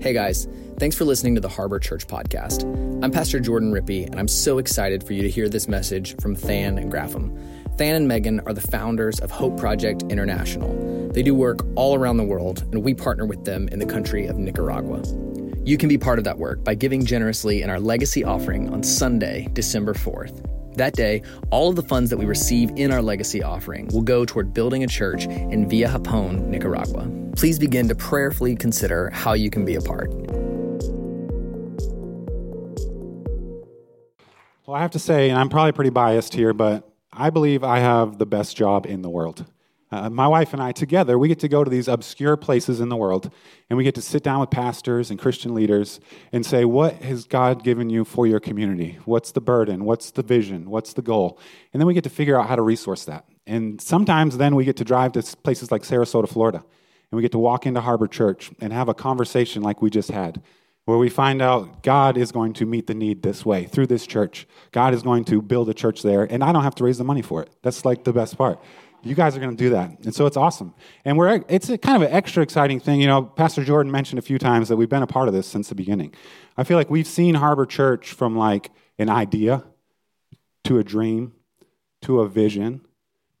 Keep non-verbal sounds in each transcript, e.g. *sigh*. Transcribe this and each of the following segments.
Hey guys, thanks for listening to the Harbor Church podcast. I'm Pastor Jordan Rippey, and I'm so excited for you to hear this message from Than and Grapham. Than and Megan are the founders of Hope Project International. They do work all around the world, and we partner with them in the country of Nicaragua. You can be part of that work by giving generously in our legacy offering on Sunday, December 4th. That day, all of the funds that we receive in our legacy offering will go toward building a church in Villa Japón, Nicaragua. Please begin to prayerfully consider how you can be a part. Well, I have to say, and I'm probably pretty biased here, but I believe I have the best job in the world. Uh, my wife and I together, we get to go to these obscure places in the world and we get to sit down with pastors and Christian leaders and say, What has God given you for your community? What's the burden? What's the vision? What's the goal? And then we get to figure out how to resource that. And sometimes then we get to drive to places like Sarasota, Florida, and we get to walk into Harbor Church and have a conversation like we just had where we find out God is going to meet the need this way through this church. God is going to build a church there, and I don't have to raise the money for it. That's like the best part. You guys are going to do that. And so it's awesome. And we're, it's kind of an extra exciting thing. You know, Pastor Jordan mentioned a few times that we've been a part of this since the beginning. I feel like we've seen Harbor Church from like an idea to a dream to a vision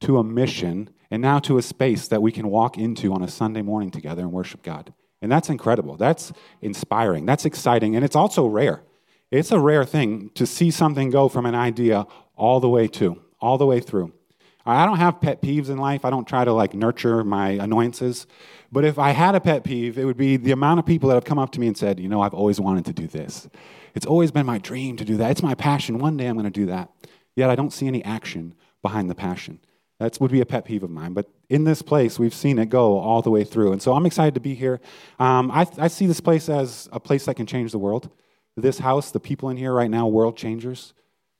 to a mission and now to a space that we can walk into on a Sunday morning together and worship God. And that's incredible. That's inspiring. That's exciting. And it's also rare. It's a rare thing to see something go from an idea all the way to, all the way through. I don't have pet peeves in life. I don't try to like nurture my annoyances. But if I had a pet peeve, it would be the amount of people that have come up to me and said, you know, I've always wanted to do this. It's always been my dream to do that. It's my passion. One day I'm going to do that. Yet I don't see any action behind the passion. That would be a pet peeve of mine. But in this place, we've seen it go all the way through. And so I'm excited to be here. Um, I, I see this place as a place that can change the world. This house, the people in here right now, world changers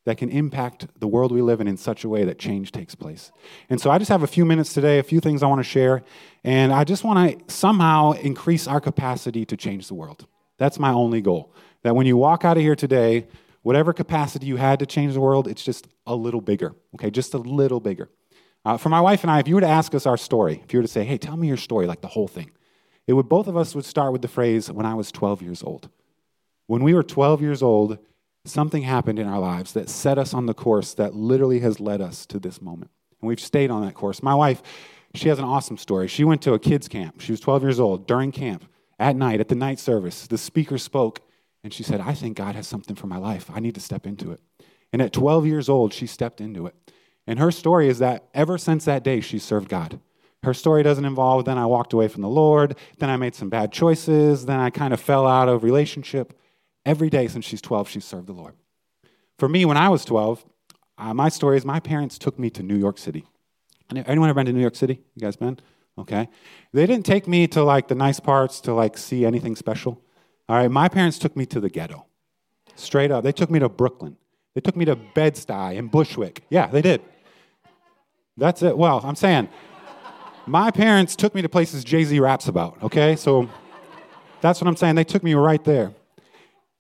that can impact the world we live in in such a way that change takes place. And so I just have a few minutes today, a few things I want to share, and I just want to somehow increase our capacity to change the world. That's my only goal. That when you walk out of here today, whatever capacity you had to change the world, it's just a little bigger, okay? Just a little bigger. Uh, for my wife and I, if you were to ask us our story, if you were to say, hey, tell me your story, like the whole thing, it would both of us would start with the phrase, when I was 12 years old. When we were 12 years old, something happened in our lives that set us on the course that literally has led us to this moment. And we've stayed on that course. My wife, she has an awesome story. She went to a kids' camp. She was 12 years old. During camp, at night, at the night service, the speaker spoke and she said, I think God has something for my life. I need to step into it. And at 12 years old, she stepped into it. And her story is that ever since that day, she served God. Her story doesn't involve, then I walked away from the Lord, then I made some bad choices, then I kind of fell out of relationship. Every day since she's 12, she's served the Lord. For me, when I was 12, uh, my story is my parents took me to New York City. Anyone ever been to New York City? You guys been? Okay. They didn't take me to like the nice parts to like see anything special. All right. My parents took me to the ghetto. Straight up. They took me to Brooklyn. They took me to Bed-Stuy and Bushwick. Yeah, they did. That's it. Well, I'm saying my parents took me to places Jay Z raps about, okay? So that's what I'm saying. They took me right there.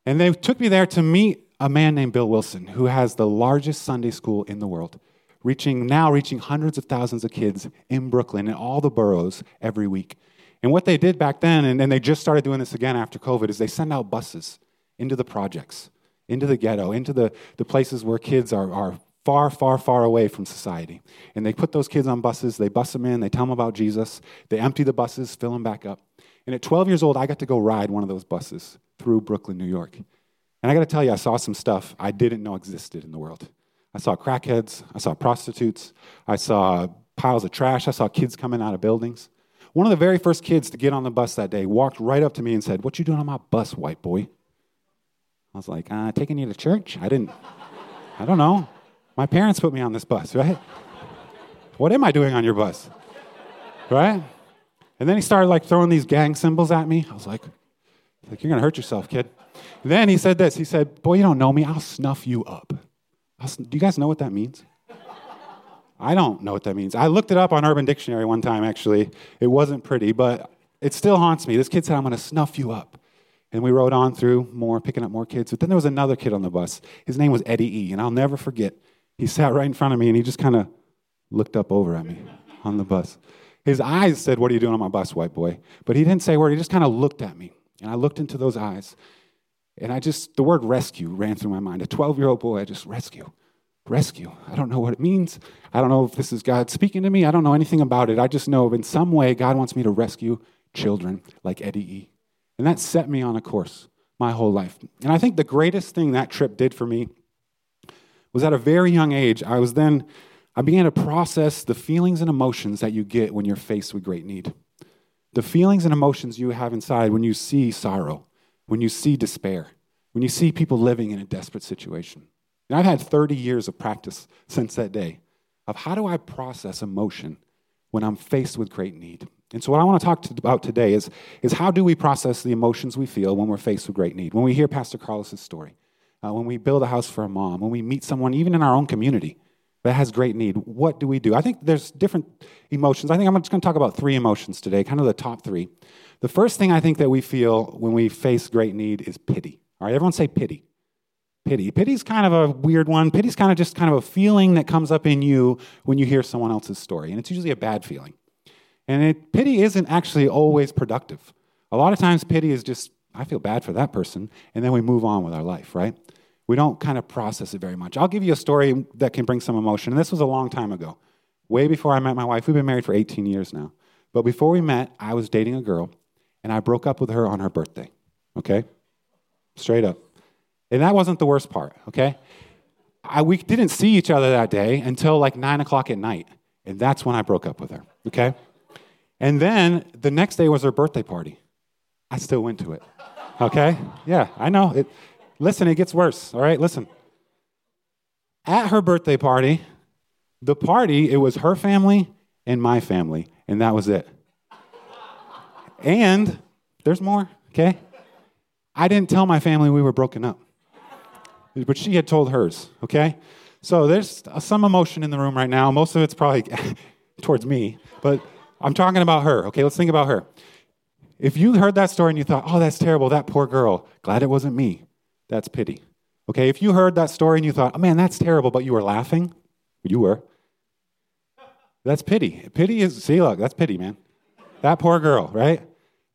And they took me there to meet a man named Bill Wilson, who has the largest Sunday school in the world, reaching now reaching hundreds of thousands of kids in Brooklyn and all the boroughs every week. And what they did back then, and, and they just started doing this again after COVID, is they send out buses into the projects, into the ghetto, into the, the places where kids are, are far, far, far away from society. And they put those kids on buses, they bus them in, they tell them about Jesus, they empty the buses, fill them back up. And at 12 years old, I got to go ride one of those buses through Brooklyn, New York. And I got to tell you, I saw some stuff I didn't know existed in the world. I saw crackheads, I saw prostitutes, I saw piles of trash, I saw kids coming out of buildings. One of the very first kids to get on the bus that day walked right up to me and said, What you doing on my bus, white boy? I was like, uh, taking you to church? I didn't, I don't know. My parents put me on this bus, right? What am I doing on your bus? Right? And then he started like throwing these gang symbols at me. I was like, like, you're going to hurt yourself, kid. Then he said this. He said, Boy, you don't know me. I'll snuff you up. do you guys know what that means? I don't know what that means. I looked it up on Urban Dictionary one time, actually. It wasn't pretty, but it still haunts me. This kid said, I'm going to snuff you up. And we rode on through more, picking up more kids. But then there was another kid on the bus. His name was Eddie E., and I'll never forget. He sat right in front of me, and he just kind of looked up over at me on the bus. His eyes said, What are you doing on my bus, white boy? But he didn't say a word. He just kind of looked at me. And I looked into those eyes, and I just, the word rescue ran through my mind. A 12 year old boy, I just, rescue, rescue. I don't know what it means. I don't know if this is God speaking to me. I don't know anything about it. I just know in some way God wants me to rescue children like Eddie E. And that set me on a course my whole life. And I think the greatest thing that trip did for me was at a very young age, I was then, I began to process the feelings and emotions that you get when you're faced with great need. The feelings and emotions you have inside when you see sorrow, when you see despair, when you see people living in a desperate situation. And I've had 30 years of practice since that day of how do I process emotion when I'm faced with great need. And so, what I want to talk to, about today is, is how do we process the emotions we feel when we're faced with great need? When we hear Pastor Carlos's story, uh, when we build a house for a mom, when we meet someone, even in our own community, that has great need, what do we do? I think there's different emotions. I think I'm just going to talk about three emotions today, kind of the top three. The first thing I think that we feel when we face great need is pity. All right, everyone say pity. Pity. Pity's kind of a weird one. Pity's kind of just kind of a feeling that comes up in you when you hear someone else's story, and it's usually a bad feeling. And it, pity isn't actually always productive. A lot of times, pity is just, I feel bad for that person, and then we move on with our life, right? We don't kind of process it very much. I'll give you a story that can bring some emotion. And this was a long time ago, way before I met my wife. We've been married for 18 years now. But before we met, I was dating a girl, and I broke up with her on her birthday, okay? Straight up. And that wasn't the worst part, okay? I, we didn't see each other that day until like 9 o'clock at night. And that's when I broke up with her, okay? And then the next day was her birthday party. I still went to it, okay? Yeah, I know. It, Listen, it gets worse, all right? Listen. At her birthday party, the party, it was her family and my family, and that was it. And there's more, okay? I didn't tell my family we were broken up, but she had told hers, okay? So there's some emotion in the room right now. Most of it's probably *laughs* towards me, but I'm talking about her, okay? Let's think about her. If you heard that story and you thought, oh, that's terrible, that poor girl, glad it wasn't me. That's pity. Okay, if you heard that story and you thought, oh man, that's terrible, but you were laughing, you were. That's pity. Pity is, see, look, that's pity, man. That poor girl, right?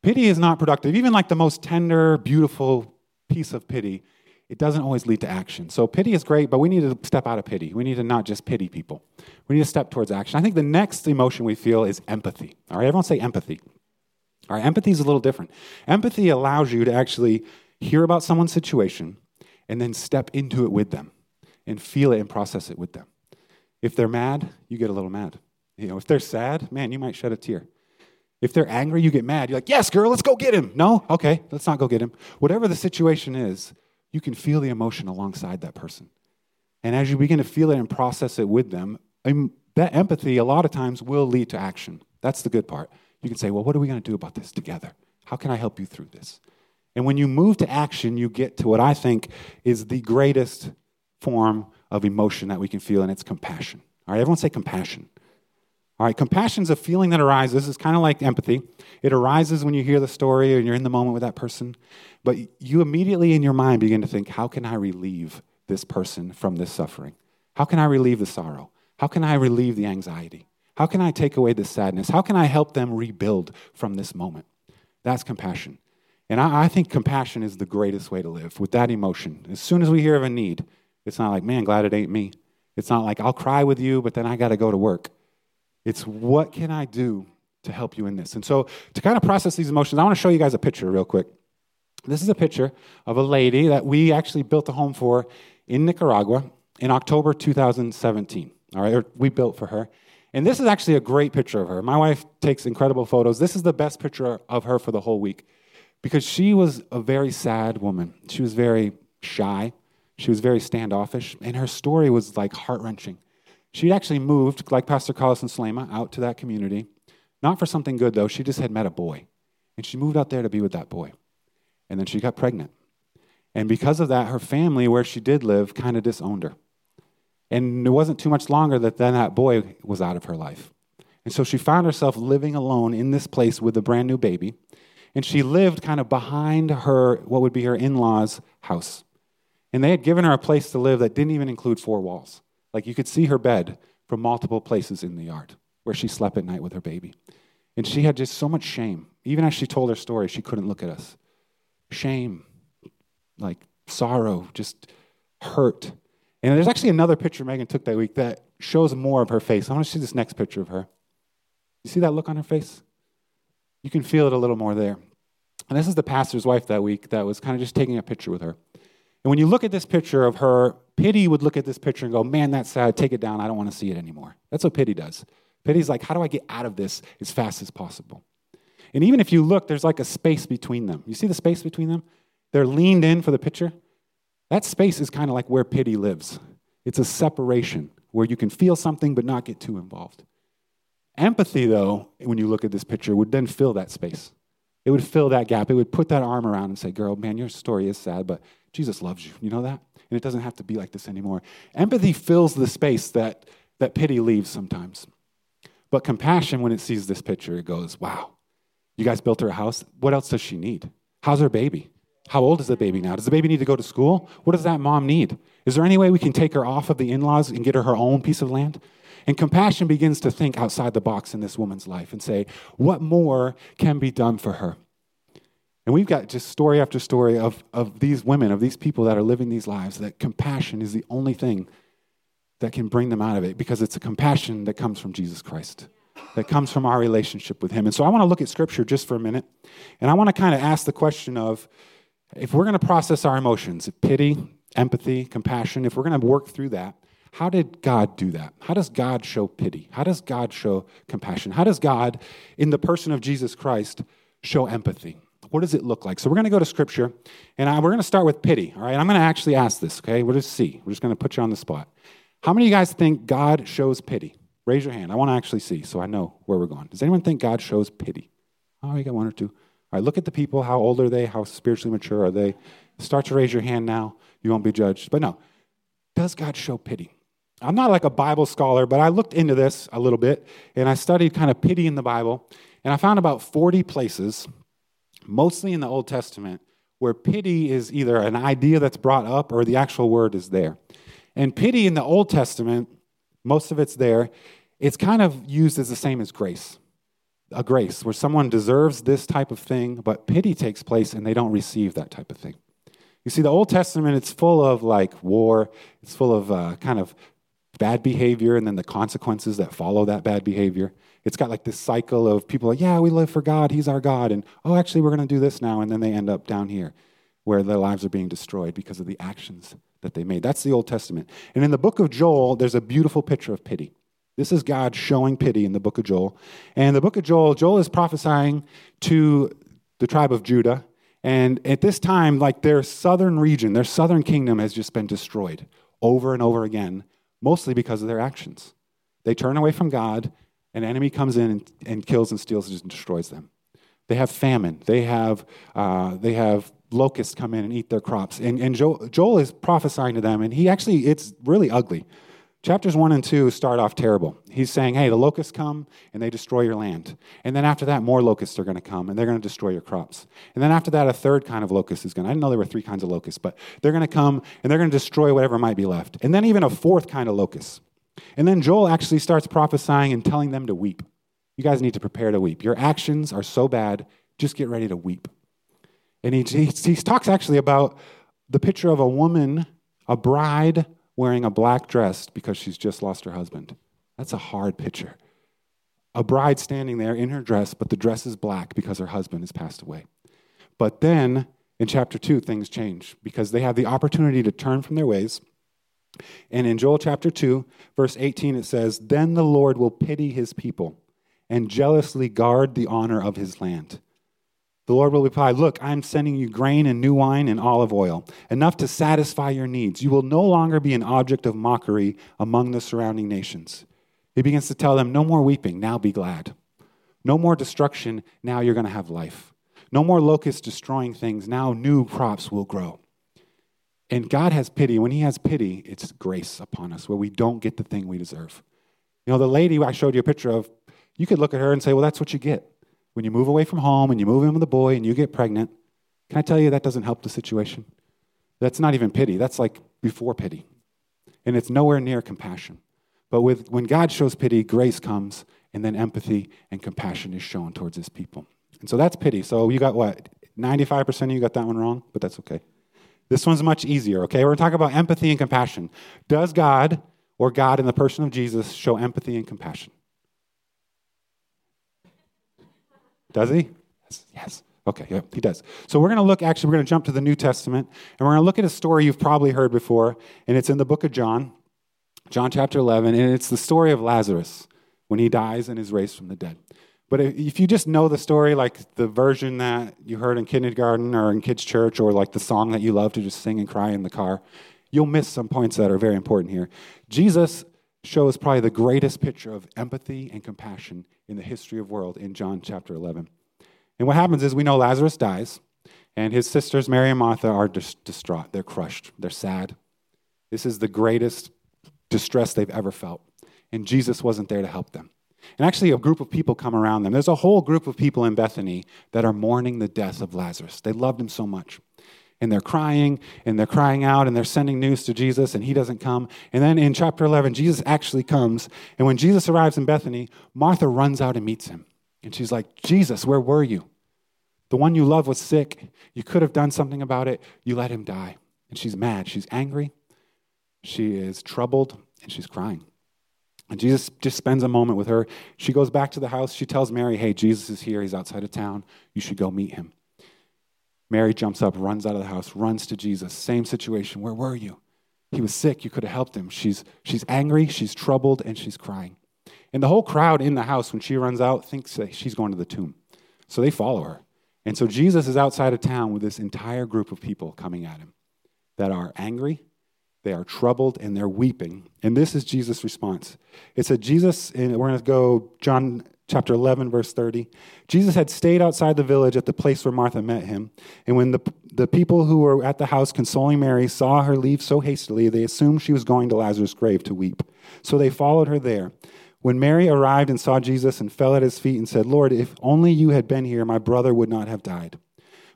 Pity is not productive. Even like the most tender, beautiful piece of pity, it doesn't always lead to action. So pity is great, but we need to step out of pity. We need to not just pity people. We need to step towards action. I think the next emotion we feel is empathy. All right, everyone say empathy. All right, empathy is a little different. Empathy allows you to actually hear about someone's situation, and then step into it with them and feel it and process it with them. If they're mad, you get a little mad. You know, if they're sad, man, you might shed a tear. If they're angry, you get mad. You're like, yes, girl, let's go get him. No? Okay, let's not go get him. Whatever the situation is, you can feel the emotion alongside that person. And as you begin to feel it and process it with them, that empathy a lot of times will lead to action. That's the good part. You can say, well, what are we going to do about this together? How can I help you through this? And when you move to action, you get to what I think is the greatest form of emotion that we can feel, and it's compassion. All right, everyone say compassion. All right, compassion is a feeling that arises. It's kind of like empathy. It arises when you hear the story and you're in the moment with that person. But you immediately in your mind begin to think, how can I relieve this person from this suffering? How can I relieve the sorrow? How can I relieve the anxiety? How can I take away this sadness? How can I help them rebuild from this moment? That's compassion. And I, I, think compassion is the greatest way to live with that emotion. As soon as we hear of a need, it's not like, man, glad it ain't me. It's not like, I'll cry with you, but then I got to go to work. It's what can I do to help you in this? And so, to kind of process these emotions, I want to show you guys a picture real quick. This is a picture of a lady that we actually built a home for in Nicaragua in October 2017. All right, we built for her. And this is actually a great picture of her. My wife takes incredible photos. This is the best picture of her for the whole week because she was a very sad woman. She was very shy. She was very standoffish, and her story was like heart wrenching. She'd actually moved, like Pastor Carlos and Salema, out to that community. Not for something good, though. She just had met a boy. And she moved out there to be with that boy. And then she got pregnant. And because of that, her family, where she did live, kind of disowned her. And it wasn't too much longer that then that boy was out of her life. And so she found herself living alone in this place with a brand new baby and she lived kind of behind her, what would be her in law's house. And they had given her a place to live that didn't even include four walls. Like you could see her bed from multiple places in the yard where she slept at night with her baby. And she had just so much shame. Even as she told her story, she couldn't look at us. shame, like sorrow, just hurt. And there's actually another picture Megan took that week that shows more of her face. I want to see this next picture of her. You see that look on her face? You can feel it a little more there. And this is the pastor's wife that week that was kind of just taking a picture with her. And when you look at this picture of her, pity would look at this picture and go, Man, that's sad. Take it down. I don't want to see it anymore. That's what pity does. Pity's like, How do I get out of this as fast as possible? And even if you look, there's like a space between them. You see the space between them? They're leaned in for the picture. That space is kind of like where pity lives. It's a separation where you can feel something but not get too involved. Empathy, though, when you look at this picture, would then fill that space. It would fill that gap. It would put that arm around and say, Girl, man, your story is sad, but Jesus loves you. You know that? And it doesn't have to be like this anymore. Empathy fills the space that, that pity leaves sometimes. But compassion, when it sees this picture, it goes, Wow, you guys built her a house. What else does she need? How's her baby? How old is the baby now? Does the baby need to go to school? What does that mom need? Is there any way we can take her off of the in laws and get her her own piece of land? And compassion begins to think outside the box in this woman's life and say, what more can be done for her? And we've got just story after story of, of these women, of these people that are living these lives, that compassion is the only thing that can bring them out of it because it's a compassion that comes from Jesus Christ, that comes from our relationship with Him. And so I want to look at Scripture just for a minute, and I want to kind of ask the question of if we're going to process our emotions, pity, empathy, compassion, if we're going to work through that, how did God do that? How does God show pity? How does God show compassion? How does God, in the person of Jesus Christ, show empathy? What does it look like? So we're going to go to Scripture, and I, we're going to start with pity. All right, I'm going to actually ask this. Okay, we'll just see. We're just going to put you on the spot. How many of you guys think God shows pity? Raise your hand. I want to actually see, so I know where we're going. Does anyone think God shows pity? Oh, we got one or two. All right, look at the people. How old are they? How spiritually mature are they? Start to raise your hand now. You won't be judged. But no, does God show pity? I'm not like a Bible scholar, but I looked into this a little bit and I studied kind of pity in the Bible. And I found about 40 places, mostly in the Old Testament, where pity is either an idea that's brought up or the actual word is there. And pity in the Old Testament, most of it's there, it's kind of used as the same as grace. A grace where someone deserves this type of thing, but pity takes place and they don't receive that type of thing. You see, the Old Testament, it's full of like war, it's full of uh, kind of bad behavior and then the consequences that follow that bad behavior. It's got like this cycle of people like, yeah, we live for God, He's our God, and oh, actually, we're going to do this now, and then they end up down here where their lives are being destroyed because of the actions that they made. That's the Old Testament. And in the book of Joel, there's a beautiful picture of pity. This is God showing pity in the book of Joel. And the book of Joel, Joel is prophesying to the tribe of Judah. And at this time, like their southern region, their southern kingdom has just been destroyed over and over again mostly because of their actions. They turn away from God, an enemy comes in and, and kills and steals and destroys them. They have famine. They have, uh, they have locusts come in and eat their crops. And, and Joel, Joel is prophesying to them, and he actually, it's really ugly. Chapters 1 and 2 start off terrible. He's saying, hey, the locusts come and they destroy your land. And then after that, more locusts are going to come and they're going to destroy your crops. And then after that, a third kind of locust is going to, I didn't know there were three kinds of locusts, but they're going to come and they're going to destroy whatever might be left. And then even a fourth kind of locust. And then Joel actually starts prophesying and telling them to weep. You guys need to prepare to weep. Your actions are so bad, just get ready to weep. And he, he, he talks actually about the picture of a woman, a bride wearing a black dress because she's just lost her husband. That's a hard picture. A bride standing there in her dress, but the dress is black because her husband has passed away. But then in chapter 2, things change because they have the opportunity to turn from their ways. And in Joel chapter 2, verse 18, it says, Then the Lord will pity his people and jealously guard the honor of his land. The Lord will reply, Look, I'm sending you grain and new wine and olive oil, enough to satisfy your needs. You will no longer be an object of mockery among the surrounding nations. He begins to tell them, No more weeping, now be glad. No more destruction, now you're going to have life. No more locusts destroying things, now new crops will grow. And God has pity. When He has pity, it's grace upon us where we don't get the thing we deserve. You know, the lady I showed you a picture of, you could look at her and say, Well, that's what you get. When you move away from home and you move in with a boy and you get pregnant, can I tell you that doesn't help the situation? That's not even pity. That's like before pity. And it's nowhere near compassion. But with, when God shows pity, grace comes, and then empathy and compassion is shown towards his people. And so that's pity. So you got what? 95% of you got that one wrong, but that's okay. This one's much easier, okay? We're going to talk about empathy and compassion. Does God or God in the person of Jesus show empathy and compassion? Does he? Yes. yes. Okay, yeah, he does. So we're going to look, actually, we're going to jump to the New Testament, and we're going to look at a story you've probably heard before, and it's in the book of John, John chapter 11, and it's the story of Lazarus when he dies and is raised from the dead. But if you just know the story, like the version that you heard in kindergarten or in kids' church, or like the song that you love to just sing and cry in the car, you'll miss some points that are very important here. Jesus shows probably the greatest picture of empathy and compassion in the history of world in John chapter 11. And what happens is we know Lazarus dies, and his sisters, Mary and Martha, are just distraught. They're crushed. They're sad. This is the greatest distress they've ever felt. And Jesus wasn't there to help them. And actually, a group of people come around them. There's a whole group of people in Bethany that are mourning the death of Lazarus. They loved him so much. And they're crying and they're crying out and they're sending news to Jesus and he doesn't come. And then in chapter 11, Jesus actually comes. And when Jesus arrives in Bethany, Martha runs out and meets him. And she's like, Jesus, where were you? The one you love was sick. You could have done something about it. You let him die. And she's mad. She's angry. She is troubled and she's crying. And Jesus just spends a moment with her. She goes back to the house. She tells Mary, Hey, Jesus is here. He's outside of town. You should go meet him. Mary jumps up, runs out of the house, runs to Jesus. Same situation. Where were you? He was sick. You could have helped him. She's, she's angry, she's troubled, and she's crying. And the whole crowd in the house, when she runs out, thinks that she's going to the tomb. So they follow her. And so Jesus is outside of town with this entire group of people coming at him that are angry, they are troubled and they're weeping. And this is Jesus' response. It said, Jesus, and we're going to go John chapter 11, verse 30. Jesus had stayed outside the village at the place where Martha met him. And when the, the people who were at the house consoling Mary saw her leave so hastily, they assumed she was going to Lazarus' grave to weep. So they followed her there. When Mary arrived and saw Jesus and fell at his feet and said, Lord, if only you had been here, my brother would not have died.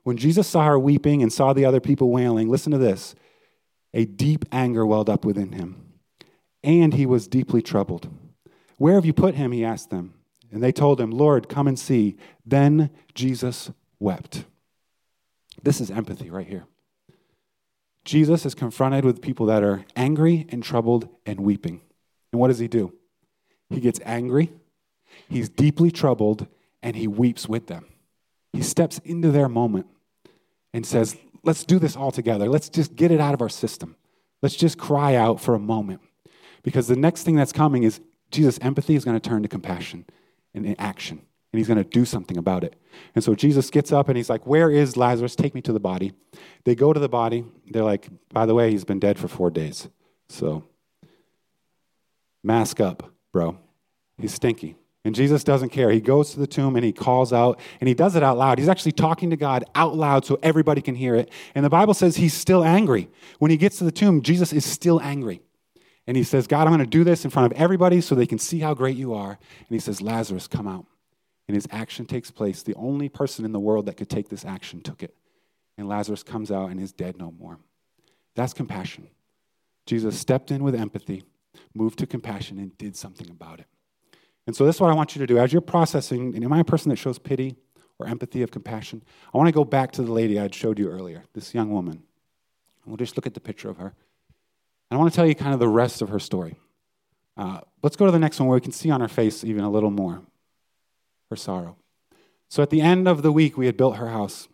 When Jesus saw her weeping and saw the other people wailing, listen to this a deep anger welled up within him, and he was deeply troubled. Where have you put him? He asked them. And they told him, Lord, come and see. Then Jesus wept. This is empathy right here. Jesus is confronted with people that are angry and troubled and weeping. And what does he do? He gets angry, he's deeply troubled, and he weeps with them. He steps into their moment and says, let's do this all together. Let's just get it out of our system. Let's just cry out for a moment. Because the next thing that's coming is Jesus' empathy is going to turn to compassion and action. And he's going to do something about it. And so Jesus gets up and he's like, Where is Lazarus? Take me to the body. They go to the body. They're like, By the way, he's been dead for four days. So mask up, bro. He's stinky. And Jesus doesn't care. He goes to the tomb and he calls out, and he does it out loud. He's actually talking to God out loud so everybody can hear it. And the Bible says he's still angry. When he gets to the tomb, Jesus is still angry. And he says, God, I'm going to do this in front of everybody so they can see how great you are. And he says, Lazarus, come out. And his action takes place. The only person in the world that could take this action took it. And Lazarus comes out and is dead no more. That's compassion. Jesus stepped in with empathy, moved to compassion, and did something about it. And so, this is what I want you to do. As you're processing, and am I a person that shows pity or empathy of compassion? I want to go back to the lady I showed you earlier, this young woman. We'll just look at the picture of her. And I want to tell you kind of the rest of her story. Uh, let's go to the next one where we can see on her face even a little more her sorrow. So, at the end of the week, we had built her house,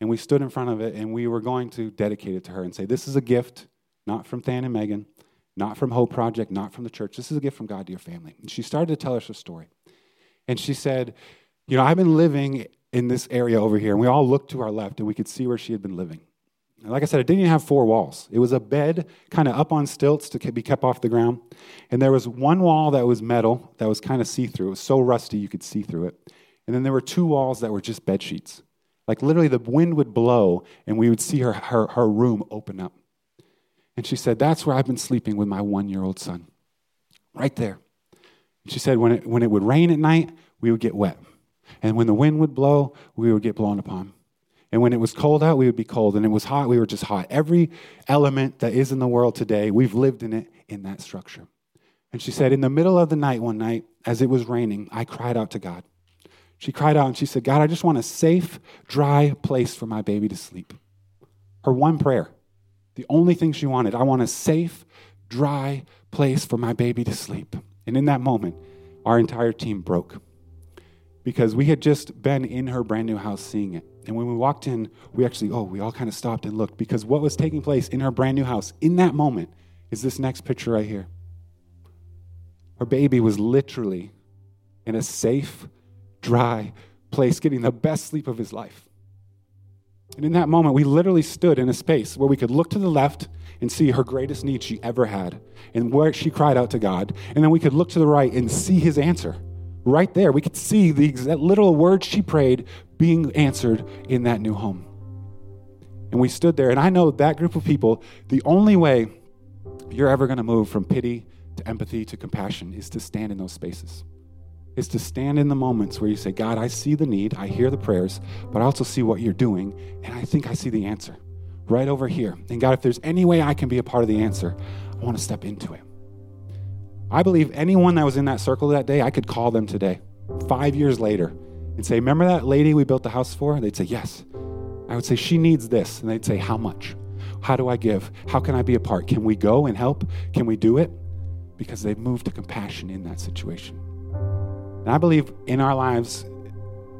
and we stood in front of it, and we were going to dedicate it to her and say, This is a gift, not from Than and Megan not from Hope Project, not from the church. This is a gift from God to your family. And she started to tell us her story. And she said, You know, I've been living in this area over here. And we all looked to our left and we could see where she had been living. Like I said, it didn't even have four walls. It was a bed kind of up on stilts to be kept off the ground. And there was one wall that was metal that was kind of see through. It was so rusty you could see through it. And then there were two walls that were just bed sheets. Like literally, the wind would blow and we would see her, her, her room open up. And she said, That's where I've been sleeping with my one year old son. Right there. And she said, when it, when it would rain at night, we would get wet. And when the wind would blow, we would get blown upon. And when it was cold out, we would be cold. And it was hot, we were just hot. Every element that is in the world today, we've lived in it in that structure. And she said, In the middle of the night one night, as it was raining, I cried out to God. She cried out and she said, God, I just want a safe, dry place for my baby to sleep. Her one prayer, the only thing she wanted, I want a safe, dry place for my baby to sleep. And in that moment, our entire team broke because we had just been in her brand new house seeing it. And when we walked in, we actually, oh, we all kind of stopped and looked because what was taking place in her brand new house in that moment is this next picture right here. Her baby was literally in a safe, dry place, getting the best sleep of his life. And in that moment, we literally stood in a space where we could look to the left and see her greatest need she ever had and where she cried out to God. And then we could look to the right and see his answer. Right there, we could see the little words she prayed being answered in that new home. And we stood there, and I know that group of people, the only way you're ever going to move from pity to empathy to compassion is to stand in those spaces. Is to stand in the moments where you say, God, I see the need, I hear the prayers, but I also see what you're doing, and I think I see the answer right over here. And God, if there's any way I can be a part of the answer, I want to step into it. I believe anyone that was in that circle that day, I could call them today, five years later, and say, Remember that lady we built the house for? They'd say, Yes. I would say, She needs this. And they'd say, How much? How do I give? How can I be a part? Can we go and help? Can we do it? Because they've moved to compassion in that situation. And I believe in our lives,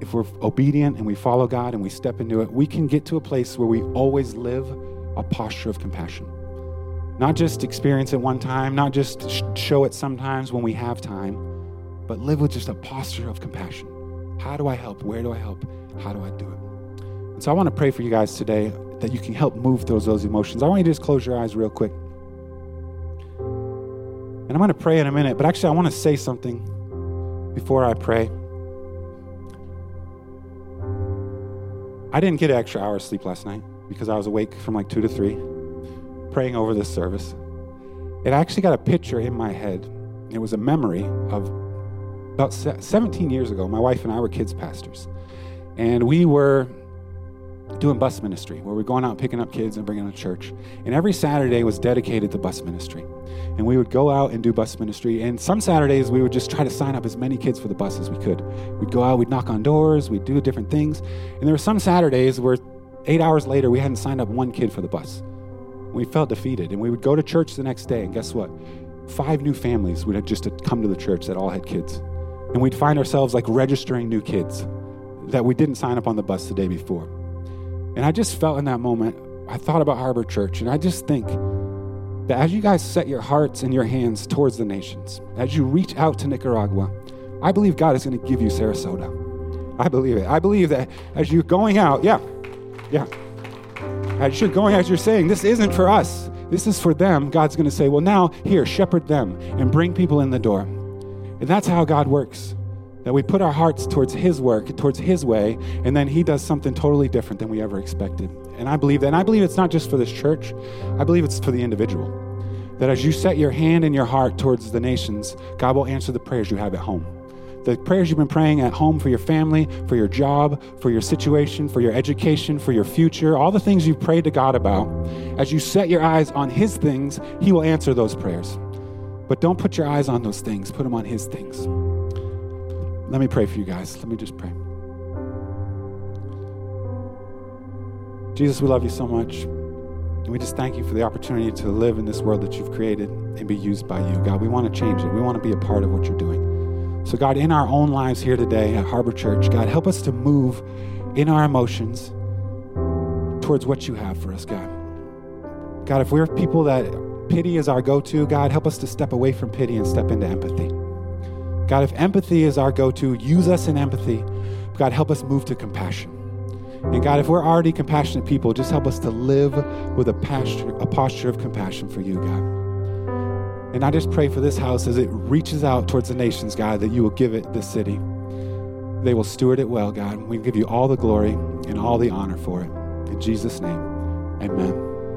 if we're obedient and we follow God and we step into it, we can get to a place where we always live a posture of compassion. Not just experience it one time, not just show it sometimes when we have time, but live with just a posture of compassion. How do I help? Where do I help? How do I do it? And so I want to pray for you guys today that you can help move those those emotions. I want you to just close your eyes real quick. And I'm going to pray in a minute, but actually I want to say something before I pray. I didn't get an extra hour of sleep last night because I was awake from like 2 to 3 praying over this service, it actually got a picture in my head. It was a memory of about 17 years ago. My wife and I were kids pastors, and we were doing bus ministry where we're going out picking up kids and bringing them to church. And every Saturday was dedicated to bus ministry. And we would go out and do bus ministry. And some Saturdays we would just try to sign up as many kids for the bus as we could. We'd go out, we'd knock on doors, we'd do different things. And there were some Saturdays where eight hours later we hadn't signed up one kid for the bus we felt defeated. And we would go to church the next day, and guess what? Five new families would have just come to the church that all had kids. And we'd find ourselves like registering new kids that we didn't sign up on the bus the day before. And I just felt in that moment, I thought about Harbor Church, and I just think that as you guys set your hearts and your hands towards the nations, as you reach out to Nicaragua, I believe God is going to give you Sarasota. I believe it. I believe that as you're going out, yeah, yeah as you're going, as you're saying, this isn't for us, this is for them, God's going to say, well, now, here, shepherd them and bring people in the door. And that's how God works. That we put our hearts towards His work, towards His way, and then He does something totally different than we ever expected. And I believe that. And I believe it's not just for this church, I believe it's for the individual. That as you set your hand and your heart towards the nations, God will answer the prayers you have at home the prayers you've been praying at home for your family, for your job, for your situation, for your education, for your future, all the things you've prayed to God about, as you set your eyes on His things, He will answer those prayers. But don't put your eyes on those things, put them on His things. Let me pray for you guys. Let me just pray. Jesus, we love you so much. And we just thank you for the opportunity to live in this world that you've created and be used by you. God, we want to change it. We want to be a part of what you're doing. So, God, in our own lives here today at Harbor Church, God, help us to move in our emotions towards what you have for us, God. God, if we're people that pity is our go to, God, help us to step away from pity and step into empathy. God, if empathy is our go to, use us in empathy. God, help us move to compassion. And God, if we're already compassionate people, just help us to live with a posture, a posture of compassion for you, God. And I just pray for this house as it reaches out towards the nations, God, that you will give it this city. They will steward it well, God. We give you all the glory and all the honor for it. In Jesus' name, amen.